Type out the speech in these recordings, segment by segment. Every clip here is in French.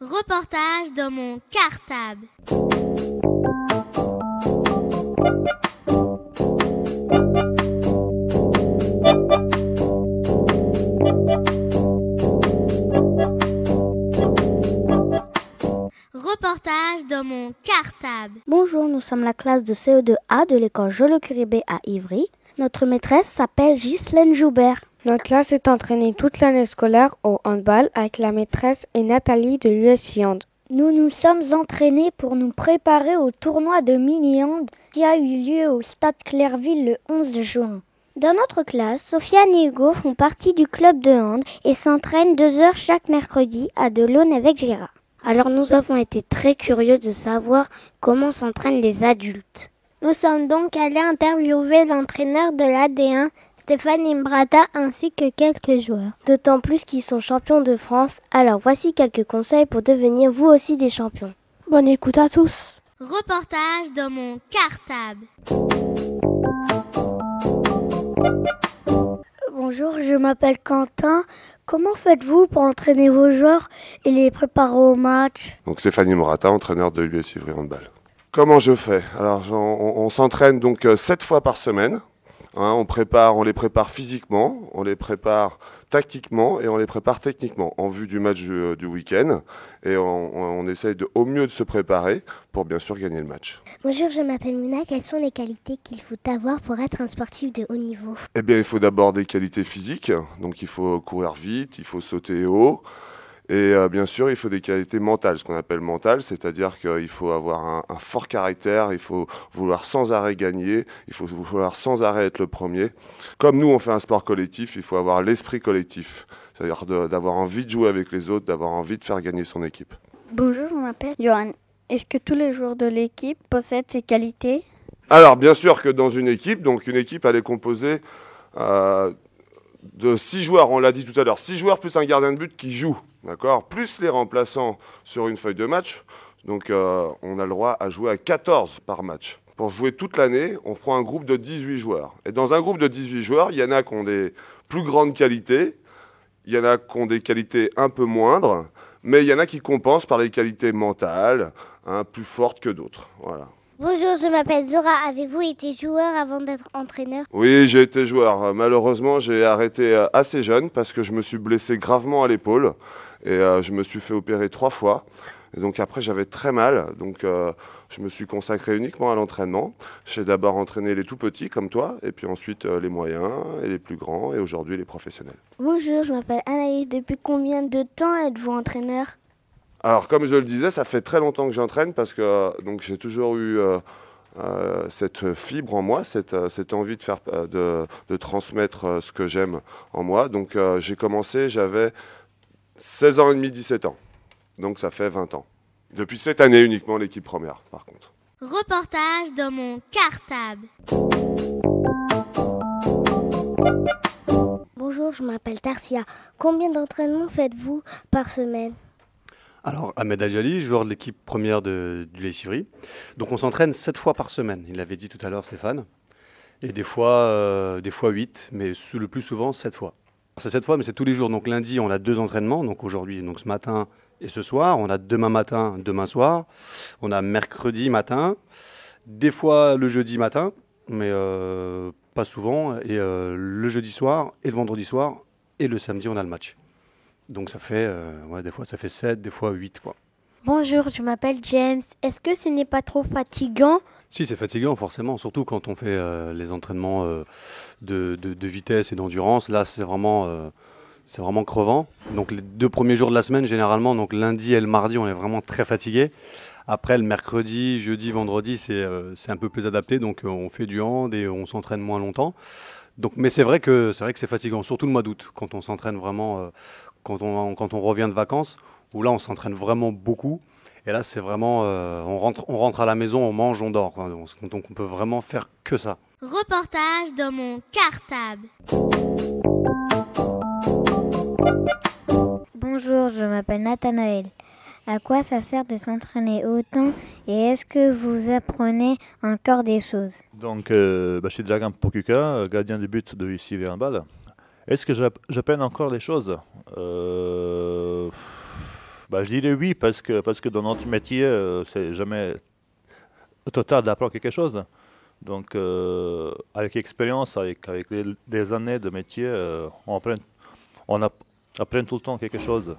Reportage dans mon cartable. Reportage dans mon cartable. Bonjour, nous sommes la classe de CE2A de l'école Jolo Curibé à Ivry. Notre maîtresse s'appelle Ghislaine Joubert. Notre classe est entraînée toute l'année scolaire au handball avec la maîtresse et Nathalie de l'USI Hand. Nous nous sommes entraînés pour nous préparer au tournoi de mini-hand qui a eu lieu au stade Clairville le 11 juin. Dans notre classe, Sofiane et Hugo font partie du club de hand et s'entraînent deux heures chaque mercredi à Delaune avec Gérard. Alors nous avons été très curieux de savoir comment s'entraînent les adultes. Nous sommes donc allés interviewer l'entraîneur de l'AD1, Stéphane Imbrata, ainsi que quelques joueurs. D'autant plus qu'ils sont champions de France, alors voici quelques conseils pour devenir vous aussi des champions. Bonne écoute à tous. Reportage dans mon cartable. Bonjour, je m'appelle Quentin. Comment faites-vous pour entraîner vos joueurs et les préparer au match? Donc Stéphanie Morata, entraîneur de l'US Ivry Handball. Comment je fais? Alors on, on s'entraîne donc euh, sept fois par semaine. Hein, on, prépare, on les prépare physiquement, on les prépare tactiquement et on les prépare techniquement en vue du match du, du week-end. Et on, on, essaye de, au mieux de se préparer pour bien sûr gagner le match. Bonjour, je m'appelle Mouna. Quelles sont les qualités qu'il faut avoir pour être un sportif de haut niveau? Eh bien, il faut d'abord des qualités physiques. Donc, il faut courir vite, il faut sauter haut. Et euh, bien sûr, il faut des qualités mentales, ce qu'on appelle mentales, c'est-à-dire qu'il faut avoir un, un, fort caractère, il faut vouloir sans arrêt gagner, il faut vouloir sans arrêt être le premier. Comme nous, on fait un sport collectif, il faut avoir l'esprit collectif, c'est-à-dire d'avoir envie de jouer avec les autres, d'avoir envie de faire gagner son équipe. Bonjour, je m'appelle Johan. Est-ce que tous les joueurs de l'équipe possèdent ces qualités? Alors, bien sûr que dans une équipe, donc une équipe, elle est composée euh, de six joueurs, on l'a dit tout à l'heure, six joueurs plus un gardien de but qui joue. D'accord Plus les remplaçants sur une feuille de match. Donc euh, on a le droit à jouer à 14 par match. Pour jouer toute l'année, on prend un groupe de 18 joueurs. Et dans un groupe de 18 joueurs, il y en a qui ont des plus grandes qualités, il y en a qui ont des qualités un peu moindres, mais il y en a qui compensent par les qualités mentales, hein, plus fortes que d'autres. Voilà. Bonjour, je m'appelle Zora. Avez-vous été joueur avant d'être entraîneur? Oui, j'ai été joueur. Malheureusement, j'ai arrêté euh, assez jeune parce que je me suis blessé gravement à l'épaule et euh, je me suis fait opérer trois fois. Et donc après, j'avais très mal. Donc euh, je me suis consacré uniquement à l'entraînement. J'ai d'abord entraîné les tout petits comme toi, et puis ensuite euh, les moyens et les plus grands, et aujourd'hui les professionnels. Bonjour, je m'appelle Anaïs. Depuis combien de temps êtes-vous entraîneur? Alors comme je le disais, ça fait très longtemps que j'entraîne parce que donc j'ai toujours eu euh, euh, cette fibre en moi, cette, cette envie de faire, de, de transmettre ce que j'aime en moi. Donc j'ai commencé, j'avais 16 ans et demi, 17 ans. Donc ça fait 20 ans. Depuis cette année uniquement l'équipe première, par contre. Reportage dans mon cartable. Bonjour, je m'appelle Tarsia. Combien d'entraînements faites-vous par semaine? Alors, Ahmed Adjali, joueur de l'équipe première de, du Lessivry. Donc, on s'entraîne 7 fois par semaine. Il l'avait dit tout à l'heure, Stéphane. Et des fois, euh, des fois 8, mais le plus souvent 7 fois. C'est 7 fois, mais c'est tous les jours. Donc, lundi, on a deux entraînements. Donc, aujourd'hui, donc ce matin et ce soir. On a demain matin, demain soir. On a mercredi matin. Des fois le jeudi matin, mais euh, pas souvent. Et euh, le jeudi soir et le vendredi soir. Et le samedi, on a le match. Donc ça fait, euh, ouais, des fois ça fait 7, des fois 8. Quoi. Bonjour, je m'appelle James. Est-ce que ce n'est pas trop fatigant? Si, c'est fatigant forcément, surtout quand on fait euh, les entraînements euh, de, de, de, vitesse et d'endurance. Là, c'est vraiment, euh, c'est vraiment crevant. Donc les deux premiers jours de la semaine, généralement, donc lundi et le mardi, on est vraiment très fatigué. Après, le mercredi, jeudi, vendredi, c'est un peu plus adapté. Donc on fait du hand et on s'entraîne moins longtemps. Donc, mais c'est vrai que c'est vrai que c'est fatigant, surtout le mois d'août, quand on s'entraîne vraiment, euh, quand, on, quand on revient de vacances, où là on s'entraîne vraiment beaucoup. Et là, c'est vraiment, euh, on, rentre, on rentre à la maison, on mange, on dort. Quoi. Donc on peut vraiment faire que ça. Reportage dans mon cartable. Bonjour, je m'appelle Nathanaël. À quoi ça sert de s'entraîner autant et est-ce que vous apprenez encore des choses? Donc, euh, bah, je suis Dragan Pokuka, gardien de but de ici Handball. Est-ce que j'apprends encore des choses? Euh... bah, Je dirais oui, parce que, parce que dans notre métier, c'est jamais total d'apprendre quelque chose. Donc, avec l'expérience, avec, avec des années de métier, on, apprend, on apprend tout le temps quelque chose.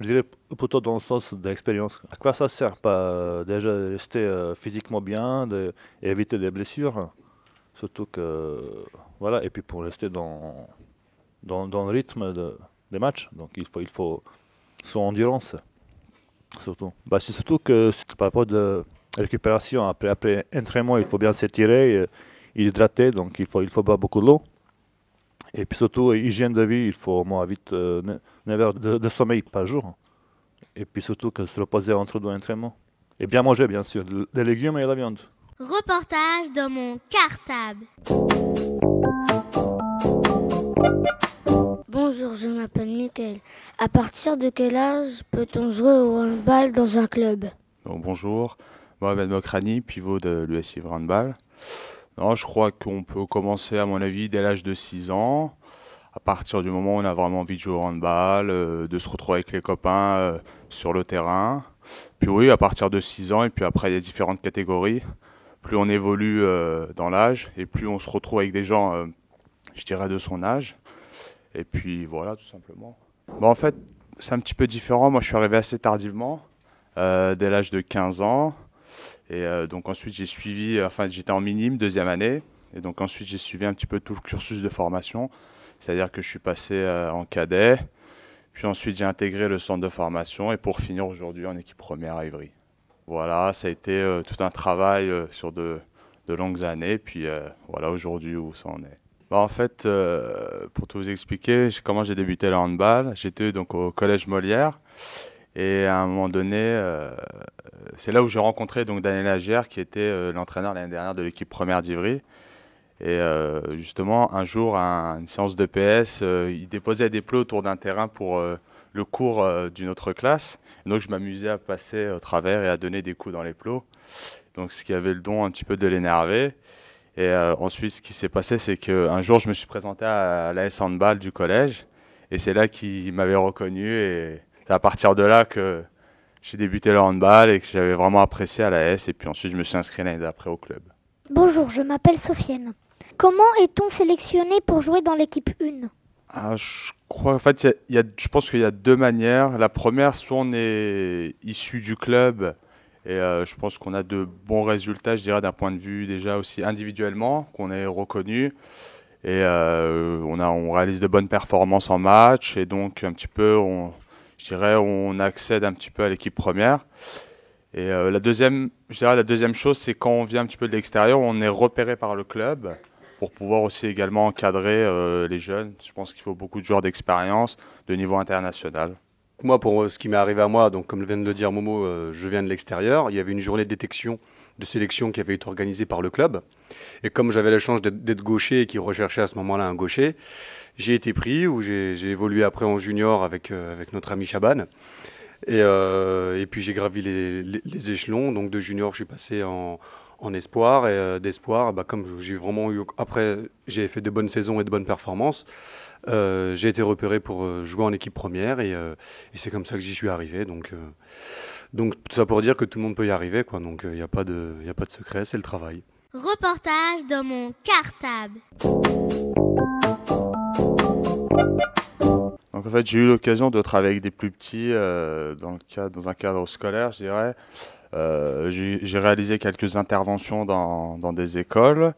Je dirais plutôt dans le sens d'expérience. À quoi ça sert Pas déjà rester physiquement bien de, éviter des blessures? Surtout que, voilà, et puis pour rester dans, dans, dans le rythme de, des matchs. Donc il faut, il faut son endurance, surtout. Bah, c'est surtout que par rapport de récupération, après, après entraînement, il faut bien s'étirer, et, hydrater, donc il faut, il faut boire beaucoup d'eau. Et puis surtout, hygiène de vie, il faut au moins vite 9 heures de, sommeil par jour. Et puis surtout que se reposer entre deux entraînements. Et bien manger, bien sûr, des légumes et de la viande. Reportage dans mon cartable. Bonjour, je m'appelle Mickaël. À partir de quel âge peut-on jouer au handball dans un club? Bonjour, Mohamed Mokrani, pivot de l'USI Handball. Non, je crois qu'on peut commencer, à mon avis, dès l'âge de 6 ans. À partir du moment où on a vraiment envie de jouer au handball, euh, de se retrouver avec les copains euh, sur le terrain. Puis oui, à partir de 6 ans, et puis après, il y a différentes catégories plus on évolue euh, dans l'âge et plus on se retrouve avec des gens, je dirais, de son âge. Et puis voilà, tout simplement. Bon, en fait, c'est un petit peu différent. Moi, je suis arrivé assez tardivement, dès l'âge de 15 ans. Et donc ensuite, j'ai suivi, enfin, j'étais en minime, deuxième année. Et donc ensuite, j'ai suivi un petit peu tout le cursus de formation. C'est-à-dire que je suis passé en cadet. Puis ensuite, j'ai intégré le centre de formation. Et pour finir aujourd'hui en équipe première à Ivry. Voilà, ça a été euh, tout un travail euh, sur de, longues années. Puis euh, voilà aujourd'hui où ça en est. Bah, en fait, pour tout vous expliquer, comment j'ai débuté le handball, j'étais donc au collège Molière. Et à un moment donné, c'est là où j'ai rencontré donc Daniel Agière, qui était l'entraîneur l'année dernière de l'équipe première d'Ivry. Et justement, un jour, à une séance de PS, il déposait des plots autour d'un terrain pour le cours d'une autre classe donc je m'amusais à passer au travers et à donner des coups dans les plots. Donc ce qui avait le don un petit peu de l'énerver. Et euh, ensuite, ce qui s'est passé, c'est qu'un jour, je me suis présenté à la S handball du collège. Et c'est là qu'il m'avait reconnu. Et c'est à partir de là que j'ai débuté le handball et que j'avais vraiment apprécié à la S. Et puis ensuite, je me suis inscrit l'année d'après au club. Bonjour, je m'appelle Sofiane. Comment est-on sélectionné pour jouer dans l'équipe 1 ah, je crois, en fait, y a, je pense qu'il y a deux manières. La première, soit on est issu du club et euh, je pense qu'on a de bons résultats, je dirais, d'un point de vue déjà aussi individuellement, qu'on est reconnu. Et euh, on, a, on réalise de bonnes performances en match et donc un petit peu, on, je dirais, on accède un petit peu à l'équipe première. Et euh, la deuxième, je dirais, la deuxième chose, c'est quand on vient un petit peu de l'extérieur, on est repéré par le club pour pouvoir aussi également encadrer euh, les jeunes. Je pense qu'il faut beaucoup de joueurs d'expérience de niveau international. Moi, pour euh, ce qui m'est arrivé à moi, donc comme vient de le dire Momo, je viens de l'extérieur. Il y avait une journée de détection, de sélection qui avait été organisée par le club. Et comme j'avais la chance d'être gaucher et qui recherchait à ce moment-là un gaucher, j'ai été pris, où j'ai évolué après en junior avec, avec notre ami Chaban. Et, et puis j'ai gravi les, les, échelons. Donc de junior, je suis passé en, en espoir et euh, d'espoir, bah, comme j'ai vraiment eu après j'ai fait de bonnes saisons et de bonnes performances, euh, j'ai été repéré pour euh, jouer en équipe première et, c'est comme ça que j'y suis arrivé. Donc donc tout ça pour dire que tout le monde peut y arriver quoi. Donc il n'y a pas de a pas de secret, c'est le travail. Reportage dans mon cartable. Donc en fait j'ai eu l'occasion de travailler avec des plus petits dans, le cadre, dans un cadre scolaire, je dirais. Euh, j'ai réalisé quelques interventions dans, dans, des écoles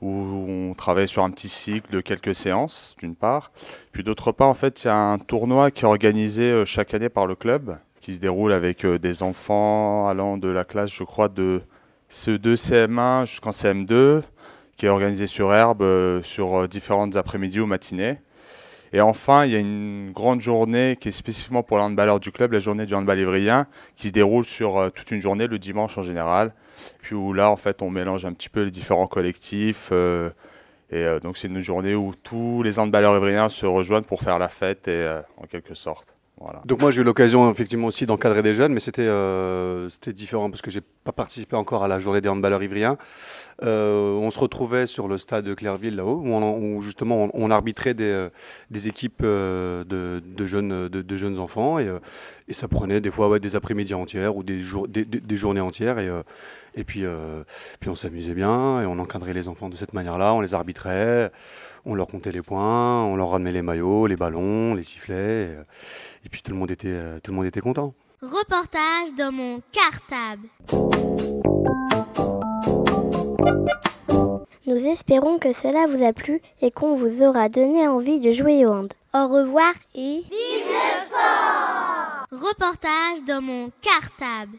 où on travaille sur un petit cycle de quelques séances, d'une part. Puis d'autre part, en fait, il y a un tournoi qui est organisé euh, chaque année par le club, qui se déroule avec euh, des enfants allant de la classe, je crois, de CE2, CM1 jusqu'en CM2, qui est organisé sur herbe sur différentes après-midi ou matinées. Et enfin, il y a une grande journée qui est spécifiquement pour les handballeurs du club, la journée du handball ivrien, qui se déroule sur euh, toute une journée, le dimanche en général. Puis où là, en fait, on mélange un petit peu les différents collectifs. Euh, et euh, donc, c'est une journée où tous les handballeurs ivriens se rejoignent pour faire la fête, et, en quelque sorte. Donc moi j'ai eu l'occasion effectivement aussi d'encadrer des jeunes, mais c'était euh, c'était différent parce que j'ai pas participé encore à la journée des handballeurs ivriens. Euh, on se retrouvait sur le stade de Clairville là-haut, où, justement on, arbitrait des, euh, des équipes euh, de, de jeunes, de, de jeunes enfants. Et, euh, et ça prenait des fois ouais, des après-midi entières ou des, jours, des, journées entières. Et, et puis, euh, puis on s'amusait bien et on encadrait les enfants de cette manière-là, on les arbitrait, on leur comptait les points, on leur ramenait les maillots, les ballons, les sifflets et, et puis tout le monde était, euh, tout le monde était content. Reportage dans mon cartable. Nous espérons que cela vous a plu et qu'on vous aura donné envie de jouer au hand. Au revoir et... Reportage dans mon cartable.